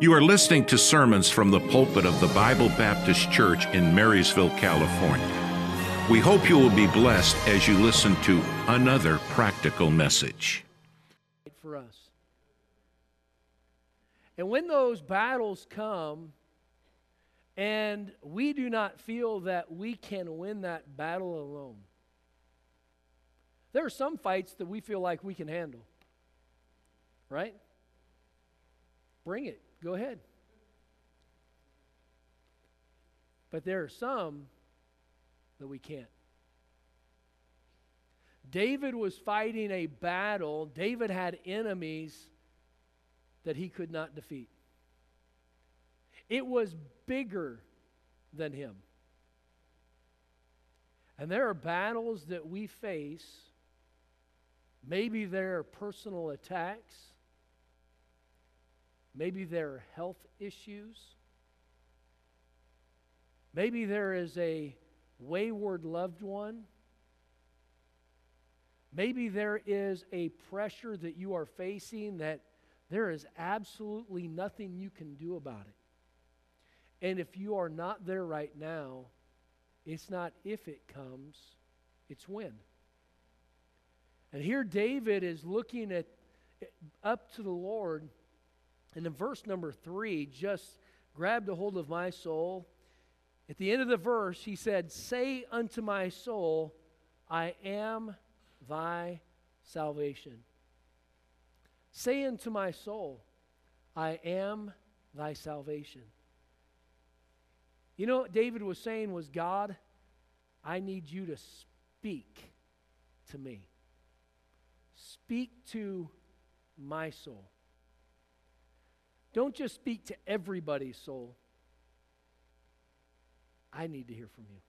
You are listening to sermons from the pulpit of the Bible Baptist Church in Marysville, California. We hope you will be blessed as you listen to another practical message. For us. And when those battles come, and we do not feel that we can win that battle alone, there are some fights that we feel like we can handle. Right? Bring it. Go ahead. But there are some that we can't. David was fighting a battle. David had enemies that he could not defeat. It was bigger than him. And there are battles that we face. Maybe they're personal attacks. Maybe there are health issues. Maybe there is a wayward loved one. Maybe there is a pressure that you are facing that there is absolutely nothing you can do about it. And if you are not there right now, it's not if it comes, it's when. And here David is looking at up to the Lord and in verse number three, just grabbed a hold of my soul. At the end of the verse, he said, Say unto my soul, I am thy salvation. Say unto my soul, I am thy salvation. You know what David was saying was, God, I need you to speak to me. Speak to my soul. Don't just speak to everybody's soul. I need to hear from you.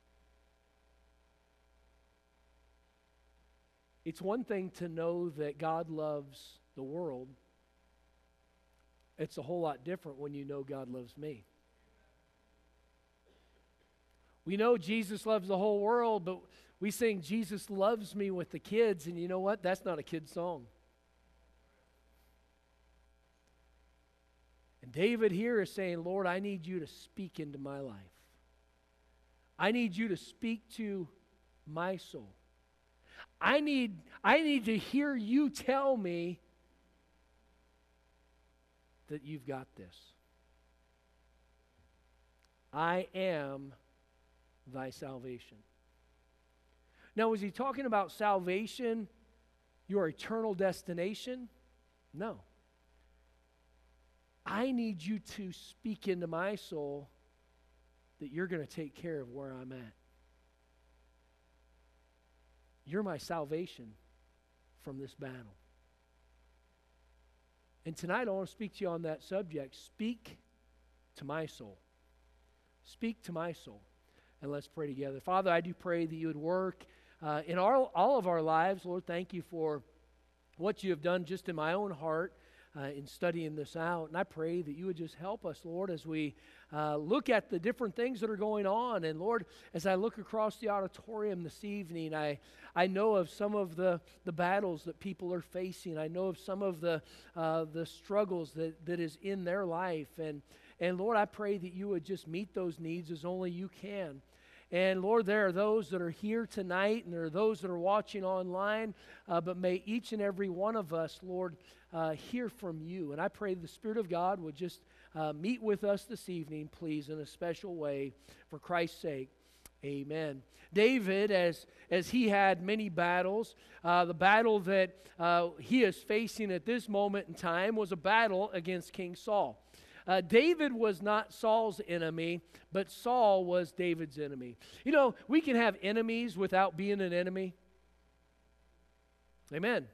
It's one thing to know that God loves the world. It's a whole lot different when you know God loves me. We know Jesus loves the whole world, but we sing Jesus loves me with the kids, and you know what? That's not a kid song. And David here is saying, Lord, I need you to speak into my life. I need you to speak to my soul. I need, I need to hear you tell me that you've got this. I am thy salvation. Now, was he talking about salvation, your eternal destination? No. I need you to speak into my soul that you're going to take care of where I'm at. You're my salvation from this battle. And tonight I want to speak to you on that subject. Speak to my soul. Speak to my soul. And let's pray together. Father, I do pray that you would work uh, in all, all of our lives. Lord, thank you for what you have done just in my own heart uh, in studying this out. And I pray that you would just help us, Lord, as we uh, look at the different things that are going on. And Lord, as I look across the auditorium this evening, I, I know of some of the, the battles that people are facing. I know of some of the, uh, the struggles that, that is in their life. And, and Lord, I pray that you would just meet those needs as only you can. And Lord, there are those that are here tonight and there are those that are watching online, uh, but may each and every one of us, Lord, uh, hear from you. And I pray the Spirit of God would just uh, meet with us this evening, please, in a special way for Christ's sake. Amen. David, as, as he had many battles, uh, the battle that uh, he is facing at this moment in time was a battle against King Saul. Uh, David was not Saul's enemy, but Saul was David's enemy. You know, we can have enemies without being an enemy. Amen.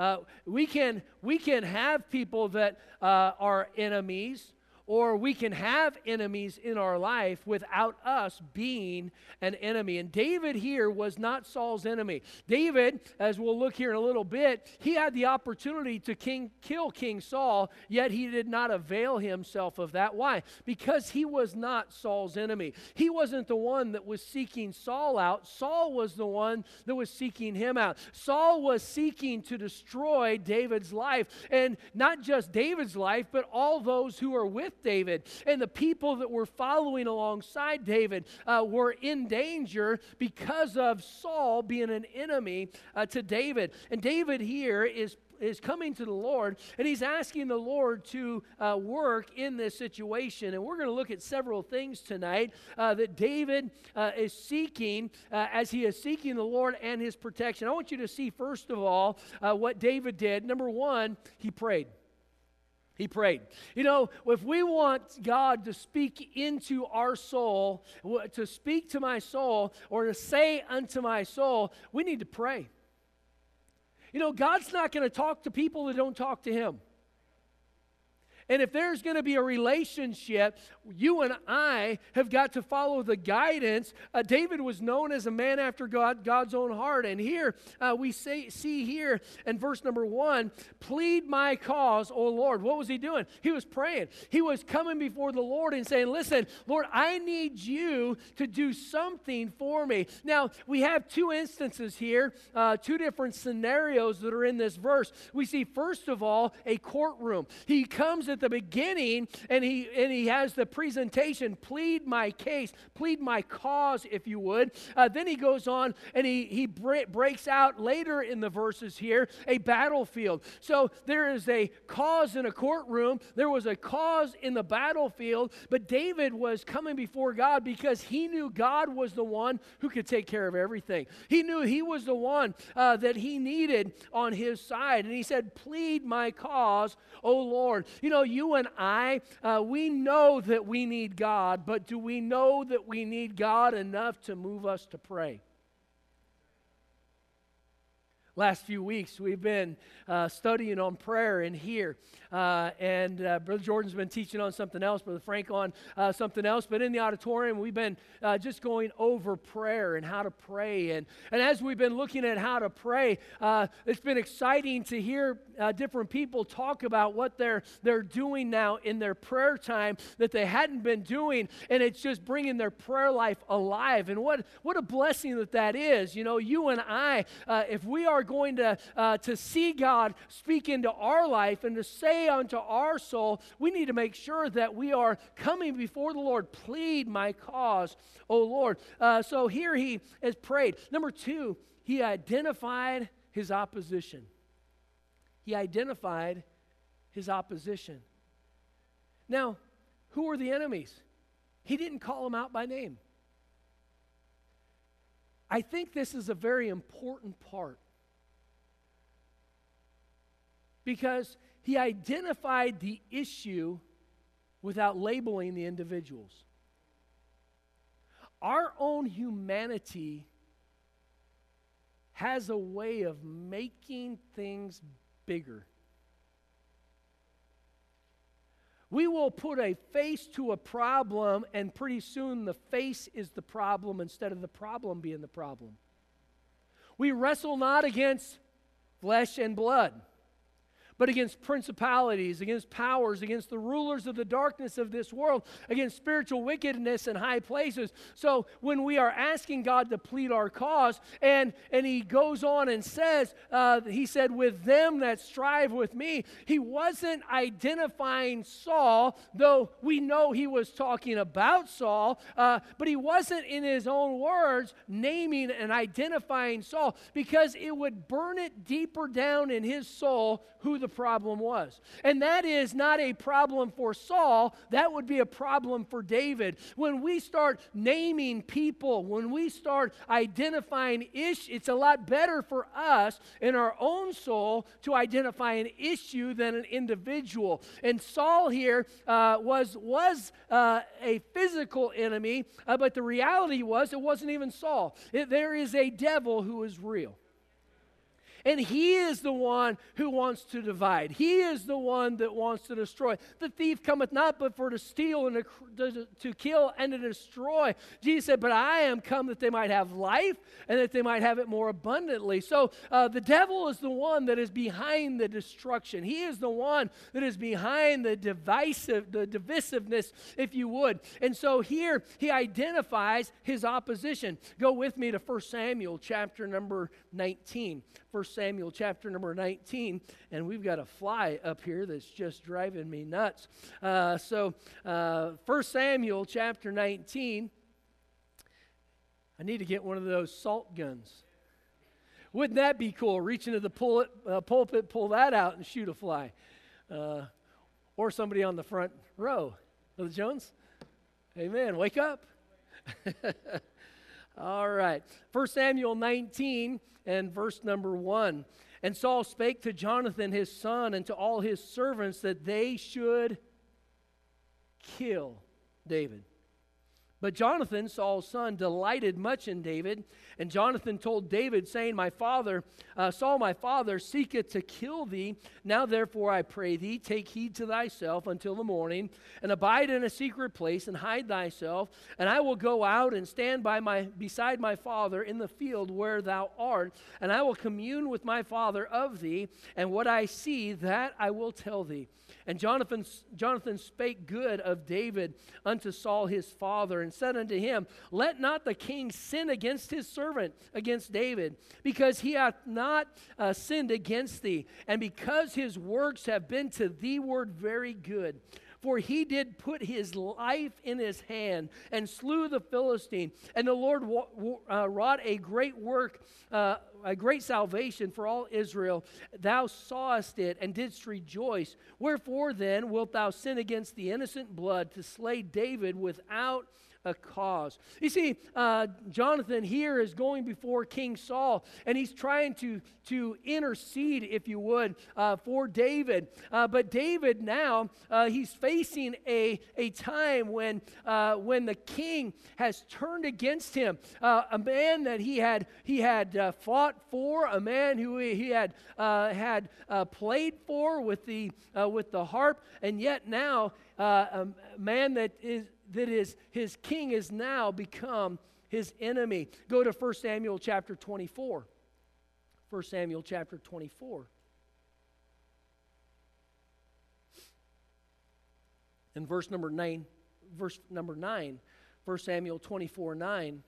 Uh, we, can, we can have people that uh, are enemies, or we can have enemies in our life without us being an enemy. And David here was not Saul's enemy. David, as we'll look here in a little bit, he had the opportunity to king, kill King Saul, yet he did not avail himself of that. Why? Because he was not Saul's enemy. He wasn't the one that was seeking Saul out, Saul was the one that was seeking him out. Saul was seeking to destroy David's life, and not just David's life, but all those who are with David. And the people that were following alongside David uh, were in danger because of Saul being an enemy uh, to David. And David here is is coming to the Lord and he's asking the Lord to uh, work in this situation. And we're going to look at several things tonight uh, that David uh, is seeking uh, as he is seeking the Lord and his protection. I want you to see, first of all, uh, what David did. Number one, he prayed. He prayed. You know, if we want God to speak into our soul, to speak to my soul, or to say unto my soul, we need to pray. You know, God's not going to talk to people that don't talk to Him. And if there's going to be a relationship, you and I have got to follow the guidance. Uh, David was known as a man after God, God's own heart. And here uh, we say, see here in verse number one, plead my cause, O Lord. What was he doing? He was praying. He was coming before the Lord and saying, Listen, Lord, I need you to do something for me. Now, we have two instances here, uh, two different scenarios that are in this verse. We see, first of all, a courtroom. He comes at the beginning and he and he has the presentation plead my case plead my cause if you would. Uh, then he goes on and he he breaks out later in the verses here a battlefield. So there is a cause in a courtroom. There was a cause in the battlefield but david was coming before god because he knew god was the one who could take care of everything. He knew he was the one uh, that he needed on his side. And he said plead my cause o lord. You know you and I, uh, we know that we need God, but do we know that we need God enough to move us to pray? Last few weeks, we've been uh, studying on prayer in here. Uh, and uh, Brother Jordan's been teaching on something else, Brother Frank on uh, something else. But in the auditorium, we've been uh, just going over prayer and how to pray. And, and as we've been looking at how to pray, uh, it's been exciting to hear different people talk about what they're, they're doing now in their prayer time that they hadn't been doing. And it's just bringing their prayer life alive. And what, what a blessing that that is. You know, you and I, if we are going to, to see God speak into our life and to say, say unto our soul, we need to make sure that we are coming before the Lord. Plead my cause, O Lord. Uh, so here he has prayed. Number two, he identified his opposition. He identified his opposition. Now, who were the enemies? He didn't call them out by name. I think this is a very important part because he identified the issue without labeling the individuals. Our own humanity has a way of making things bigger. We will put a face to a problem, and pretty soon the face is the problem instead of the problem being the problem. We wrestle not against flesh and blood but against principalities, against powers, against the rulers of the darkness of this world, against spiritual wickedness in high places. So when we are asking God to plead our cause, and, and he goes on and says, uh, he said, with them that strive with me, he wasn't identifying Saul, though we know he was talking about Saul, uh, but he wasn't in his own words naming and identifying Saul because it would burn it deeper down in his soul who the problem was. And that is not a problem for Saul, that would be a problem for David. When we start naming people, when we start identifying issues, it's a lot better for us in our own soul to identify an issue than an individual. And Saul here uh, was, was uh, a physical enemy, uh, but the reality was it wasn't even Saul. It, there is a devil who is real. And he is the one who wants to divide. He is the one that wants to destroy. The thief cometh not but for to steal and to, to, kill and to destroy. Jesus said, But I am come that they might have life and that they might have it more abundantly. So uh, the devil is the one that is behind the destruction. He is the one that is behind the divisive, the divisiveness, if you would. And so here he identifies his opposition. Go with me to 1 Samuel chapter number 19. 1 Samuel chapter number 19, and we've got a fly up here that's just driving me nuts. Uh, so, uh, 1 Samuel chapter 19, I need to get one of those salt guns. Wouldn't that be cool? Reach into the pulpit, uh, pulpit pull that out, and shoot a fly. Uh, or somebody on the front row. Brother Jones? Amen. Wake up. All right. 1 Samuel 19 and verse number 1. And Saul spake to Jonathan his son and to all his servants that they should kill David. But Jonathan, Saul's son, delighted much in David. And Jonathan told David, saying, My father, uh, Saul, my father, seeketh to kill thee. Now therefore I pray thee, take heed to thyself until the morning, and abide in a secret place, and hide thyself. And I will go out and stand by my beside my father in the field where thou art, and I will commune with my father of thee, and what I see, that I will tell thee. And Jonathan, Jonathan spake good of David unto Saul his father, and said unto him, Let not the king sin against his servant, against David, because he hath not uh, sinned against thee, and because his works have been to thee word very good. For he did put his life in his hand and slew the Philistine. And the Lord uh, wrought a great work, uh, a great salvation for all Israel. Thou sawest it and didst rejoice. Wherefore then wilt thou sin against the innocent blood to slay David without a cause. You see, uh, Jonathan here is going before King Saul, and he's trying to, to intercede, if you would, uh, for David. Uh, but David now, uh, he's facing a, a time when, uh, when the king has turned against him. Uh, a man that he had, he had fought for, a man who he had, had played for with the, with the harp, and yet now a man that is that is his king has now become his enemy. Go to 1 Samuel chapter 24. 1 Samuel chapter 24. In verse number 9, verse number 9, 1 Samuel 24 9.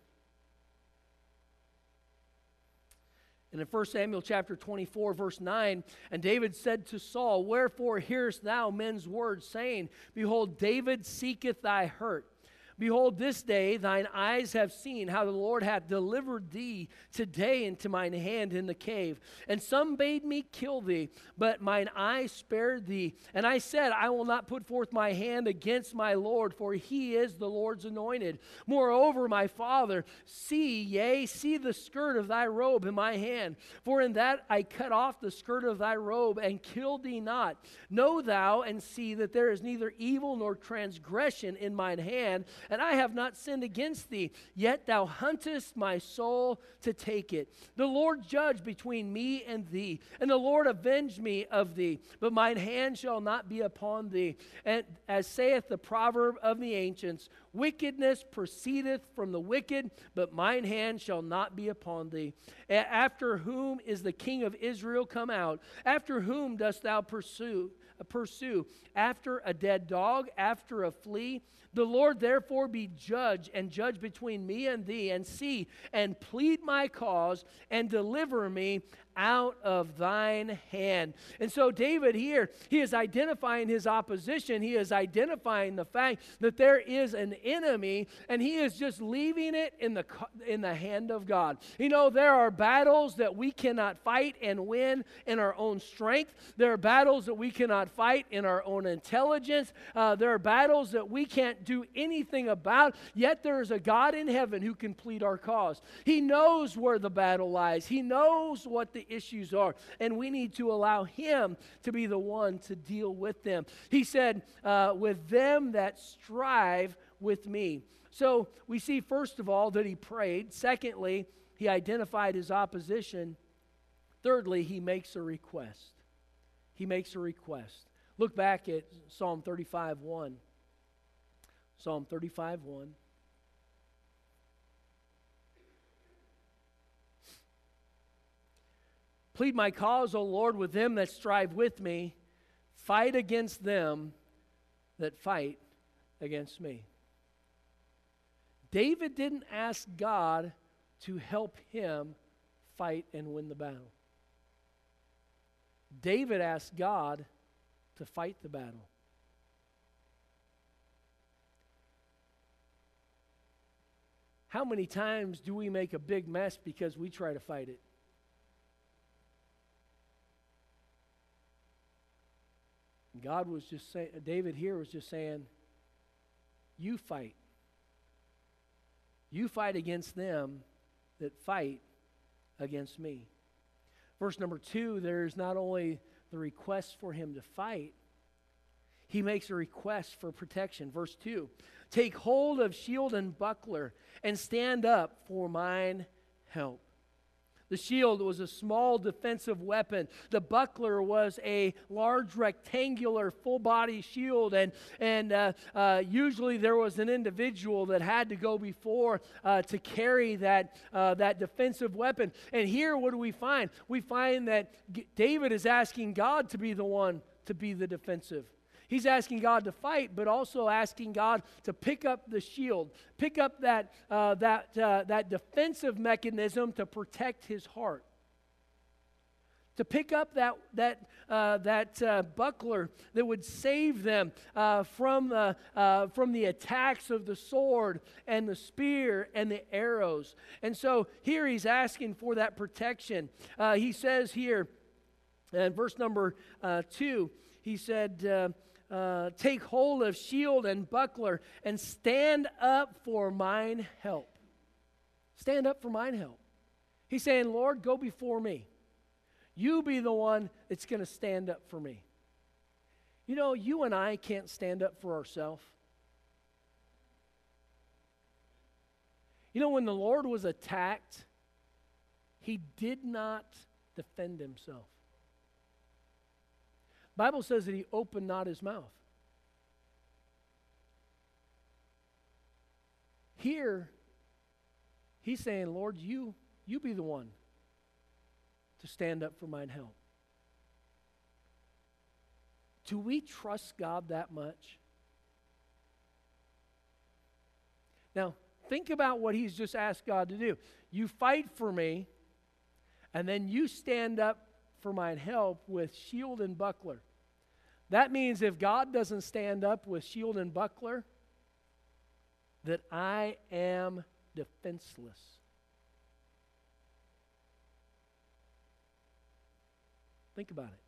And in 1 Samuel chapter 24, verse 9, and David said to Saul, Wherefore hearest thou men's words, saying, Behold, David seeketh thy hurt. Behold, this day thine eyes have seen how the Lord hath delivered thee today into mine hand in the cave. And some bade me kill thee, but mine eye spared thee. And I said, I will not put forth my hand against my Lord, for he is the Lord's anointed. Moreover, my father, see, yea, see the skirt of thy robe in my hand. For in that I cut off the skirt of thy robe and killed thee not. Know thou and see that there is neither evil nor transgression in mine hand and I have not sinned against thee. Yet thou huntest my soul to take it. The Lord judge between me and thee, and the Lord avenge me of thee. But mine hand shall not be upon thee. And as saith the proverb of the ancients, Wickedness proceedeth from the wicked, but mine hand shall not be upon thee. After whom is the king of Israel come out? After whom dost thou pursue? Pursue after a dead dog, after a flea. The Lord therefore be judge and judge between me and thee, and see and plead my cause and deliver me out of thine hand. And so, David here, he is identifying his opposition. He is identifying the fact that there is an enemy, and he is just leaving it in the, in the hand of God. You know, there are battles that we cannot fight and win in our own strength, there are battles that we cannot fight in our own intelligence, uh, there are battles that we can't do anything about, yet there is a God in heaven who can plead our cause. He knows where the battle lies, He knows what the issues are. And we need to allow Him to be the one to deal with them. He said, uh, with them that strive with me. So we see, first of all, that he prayed. Secondly, he identified his opposition. Thirdly, he makes a request. He makes a request. Look back at Psalm 35 1. Psalm 35 1. Plead my cause, O Lord, with them that strive with me. Fight against them that fight against me. David didn't ask God to help him fight and win the battle. David asked God to fight the battle. How many times do we make a big mess because we try to fight it? God was just saying, David here was just saying, You fight. You fight against them that fight against me. Verse number two, there's not only the request for him to fight, he makes a request for protection. Verse 2 Take hold of shield and buckler and stand up for mine help. The shield was a small defensive weapon. The buckler was a large rectangular full body shield. And, and uh, uh, usually there was an individual that had to go before uh, to carry that, uh, that defensive weapon. And here, what do we find? We find that David is asking God to be the one to be the defensive. He's asking God to fight, but also asking God to pick up the shield, pick up that, uh, that, uh, that defensive mechanism to protect his heart. To pick up that, that, uh, that uh, buckler that would save them uh, from, the, uh, from the attacks of the sword and the spear and the arrows. And so here he's asking for that protection. he says here, in verse number two, he said, uh, take hold of shield and buckler and stand up for mine help. Stand up for mine help. He's saying, Lord, go before me. You be the one that's going to stand up for me. You know, you and I can't stand up for ourselves. You know, when the Lord was attacked, he did not defend himself. Bible says that he opened not his mouth. Here, he's saying, Lord, you, you be the one to stand up for mine help. Do we trust God that much? Now, think about what he's just asked God to do. You fight for me, and then you stand up for mine help with shield and buckler. That means if God doesn't stand up with shield and buckler, that I am defenseless. Think about it.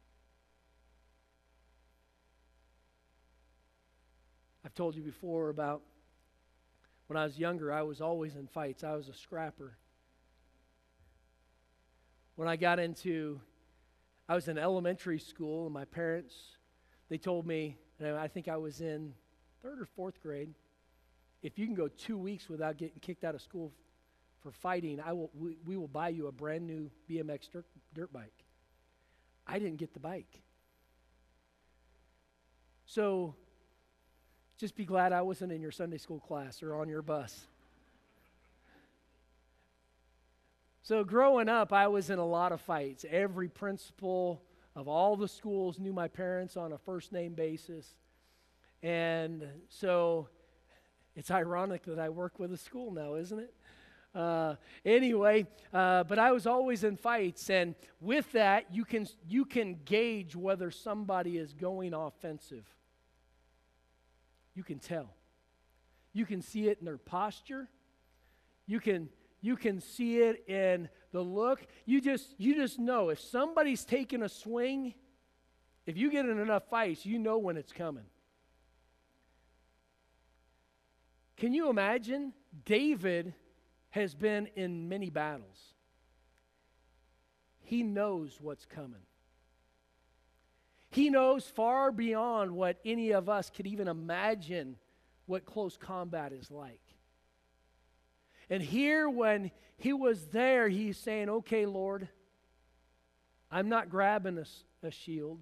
I've told you before about when I was younger, I was always in fights. I was a scrapper. When I got into I was in elementary school, and my parents, they told me, and I think I was in third or fourth grade, if you can go two weeks without getting kicked out of school for fighting, I will, we, we will buy you a brand new BMX dirt, dirt bike. I didn't get the bike. So just be glad I wasn't in your Sunday school class or on your bus. So, growing up, I was in a lot of fights. Every principal of all the schools knew my parents on a first name basis. And so, it's ironic that I work with a school now, isn't it? Uh, anyway, uh, but I was always in fights, and with that, you can you can gauge whether somebody is going offensive. You can tell. You can see it in their posture. You can you can see it in the look. You just you just know if somebody's taking a swing, if you get in enough fights, you know when it's coming. Can you imagine? David has been in many battles. He knows what's coming. He knows far beyond what any of us could even imagine what close combat is like. And here, when he was there, he's saying, Okay, Lord, I'm not grabbing a, a shield.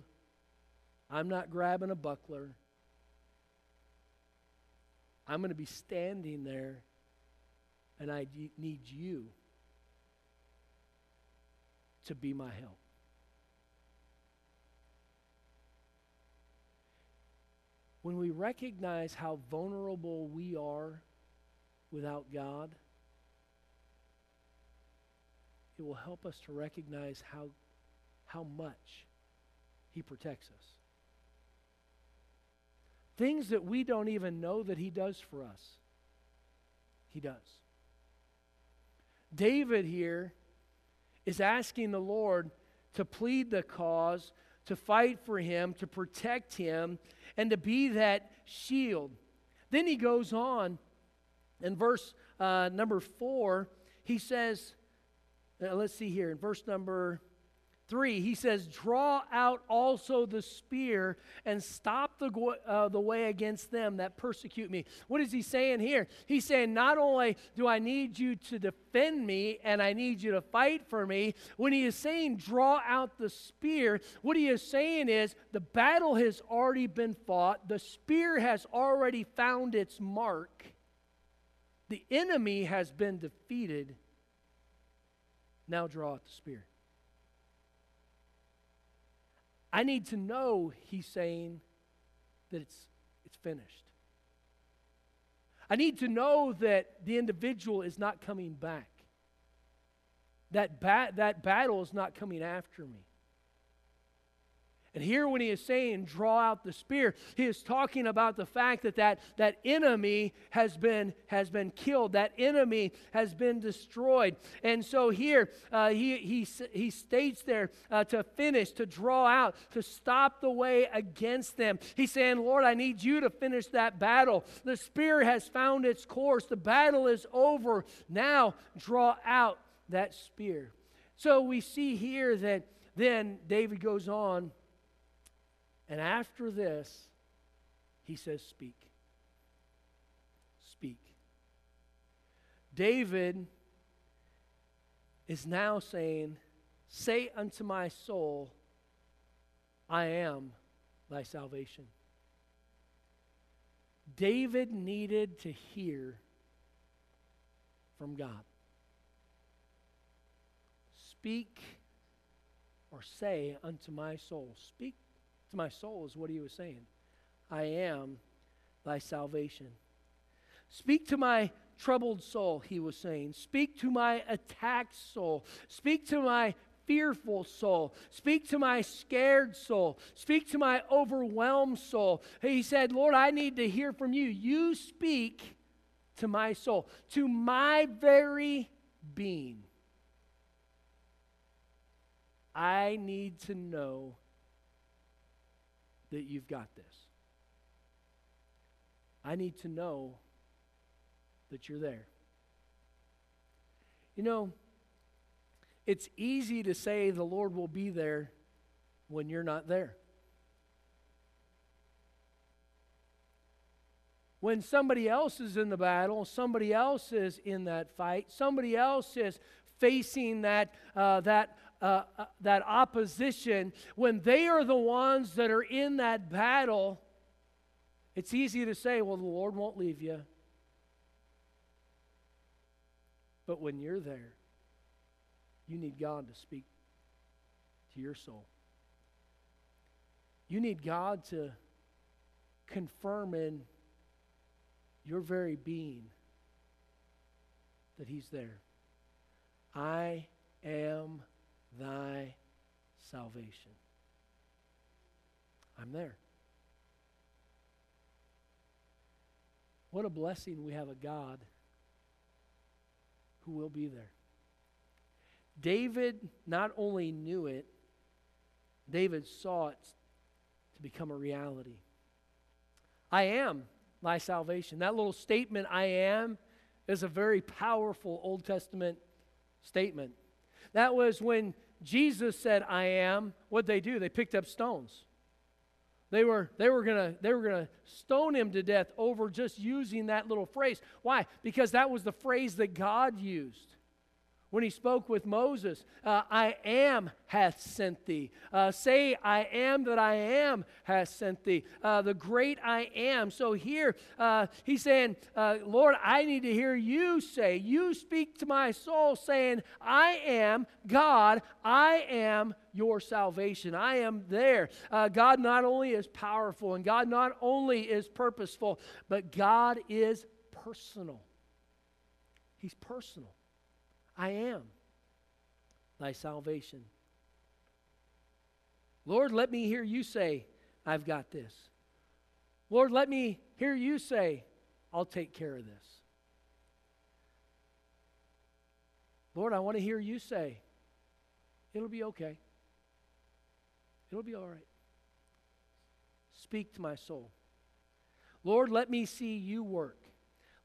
I'm not grabbing a buckler. I'm going to be standing there, and I need you to be my help. When we recognize how vulnerable we are without God, it will help us to recognize how, how much He protects us. Things that we don't even know that He does for us, He does. David here is asking the Lord to plead the cause, to fight for him, to protect him, and to be that shield. Then he goes on in verse uh, number four, he says, uh, let's see here, in verse number 3, he says, Draw out also the spear and stop the, uh, the way against them that persecute me. What is he saying here? He's saying, Not only do I need you to defend me and I need you to fight for me, when he is saying, Draw out the spear, what he is saying is, the battle has already been fought, the spear has already found its mark, the enemy has been defeated. Now draw out the Spirit. I need to know, he's saying, that it's, it's finished. I need to know that the individual is not coming back. That, ba- that battle is not coming after me. And here, when he is saying, draw out the spear, he is talking about the fact that that, that enemy has been, has been killed, that enemy has been destroyed. And so here, uh, he, he, he states there uh, to finish, to draw out, to stop the way against them. He's saying, Lord, I need you to finish that battle. The spear has found its course, the battle is over. Now, draw out that spear. So we see here that then David goes on and after this, he says, Speak. Speak. David is now saying, Say unto my soul, I am thy salvation. David needed to hear from God. Speak or say unto my soul, Speak to my soul, is what he was saying. I am thy salvation. Speak to my troubled soul, he was saying. Speak to my attacked soul. Speak to my fearful soul. Speak to my scared soul. Speak to my overwhelmed soul. He said, Lord, I need to hear from you. You speak to my soul, to my very being. I need to know that you've got this. I need to know that you're there. You know, it's easy to say the Lord will be there when you're not there. When somebody else is in the battle, somebody else is in that fight, somebody else is facing that, uh, that uh, uh, that opposition, when they are the ones that are in that battle, it's easy to say, well, the Lord won't leave you. But when you're there, you need God to speak to your soul. You need God to confirm in your very being that He's there. I am thy salvation. I'm there. What a blessing we have a God who will be there. David not only knew it, David saw it to become a reality. I am thy salvation. That little statement, I am, is a very powerful Old Testament statement. That was when Jesus said, I am. What they do? They picked up stones. They were, they were gonna they were gonna stone him to death over just using that little phrase. Why? Because that was the phrase that God used. When he spoke with Moses, uh, I am hath sent thee. Uh, say, I am that I am hath sent thee. Uh, the great I am. So here uh, he's saying, uh, Lord, I need to hear you say, you speak to my soul, saying, I am God, I am your salvation. I am there. Uh, God not only is powerful and God not only is purposeful, but God is personal. He's personal. I am thy salvation. Lord, let me hear you say, I've got this. Lord, let me hear you say, I'll take care of this. Lord, I want to hear you say, it'll be okay. It'll be all right. Speak to my soul. Lord, let me see you work.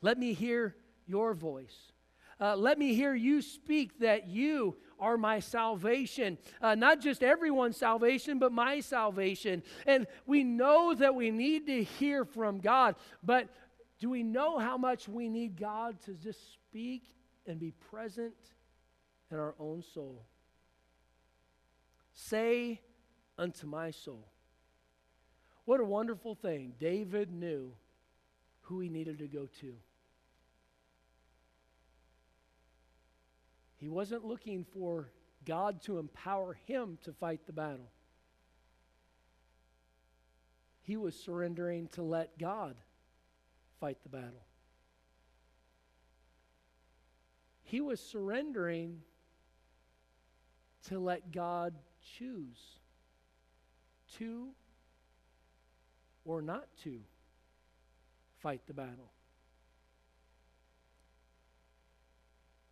Let me hear your voice. Uh, let me hear you speak that you are my salvation. Uh, not just everyone's salvation, but my salvation. And we know that we need to hear from God, but do we know how much we need God to just speak and be present in our own soul? Say unto my soul. What a wonderful thing. David knew who he needed to go to. He wasn't looking for God to empower him to fight the battle. He was surrendering to let God fight the battle. He was surrendering to let God choose to or not to fight the battle.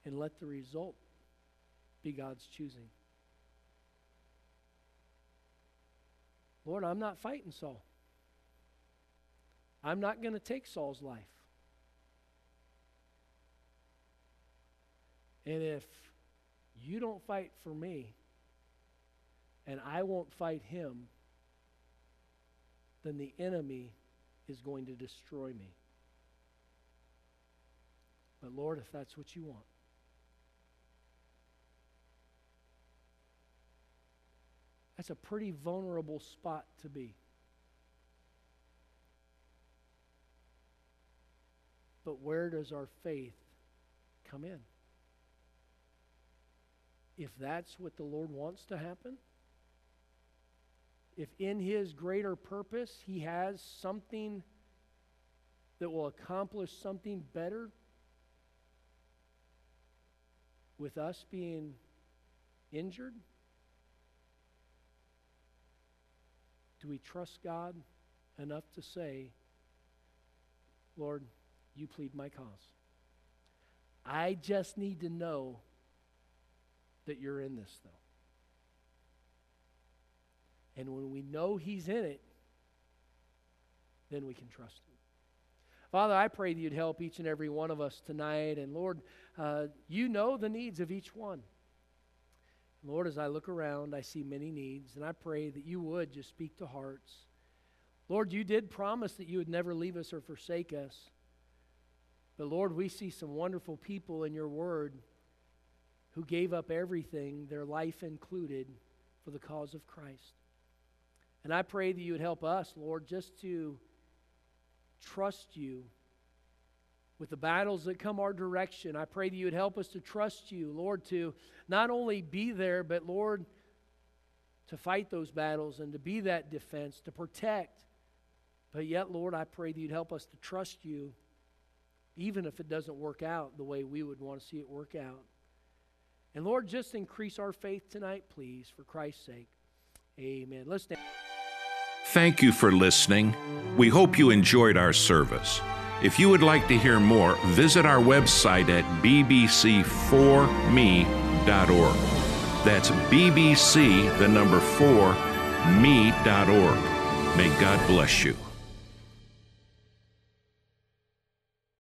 And let the result be God's choosing. Lord, I'm not fighting Saul. I'm not going to take Saul's life. And if you don't fight for me and I won't fight him, then the enemy is going to destroy me. But Lord, if that's what you want, That's a pretty vulnerable spot to be. But where does our faith come in? If that's what the Lord wants to happen, if in His greater purpose He has something that will accomplish something better with us being injured, Do we trust God enough to say, Lord, you plead my cause? I just need to know that you're in this, though. And when we know He's in it, then we can trust Him. Father, I pray that you'd help each and every one of us tonight. And Lord, uh, you know the needs of each one. Lord, as I look around, I see many needs, and I pray that you would just speak to hearts. Lord, you did promise that you would never leave us or forsake us. But Lord, we see some wonderful people in your word who gave up everything, their life included, for the cause of Christ. And I pray that you would help us, Lord, just to trust you with the battles that come our direction. I pray that you would help us to trust you, Lord, to not only be there, but Lord, to fight those battles and to be that defense, to protect. But yet, Lord, I pray that you'd help us to trust you, even if it doesn't work out the way we would want to see it work out. And Lord, just increase our faith tonight, please, for Christ's sake. Amen. Let's stand. Thank you for listening. We hope you enjoyed our service. If you would like to hear more, visit our website at bbc4me.org. That's bbc, the number 4, me.org. May God bless you.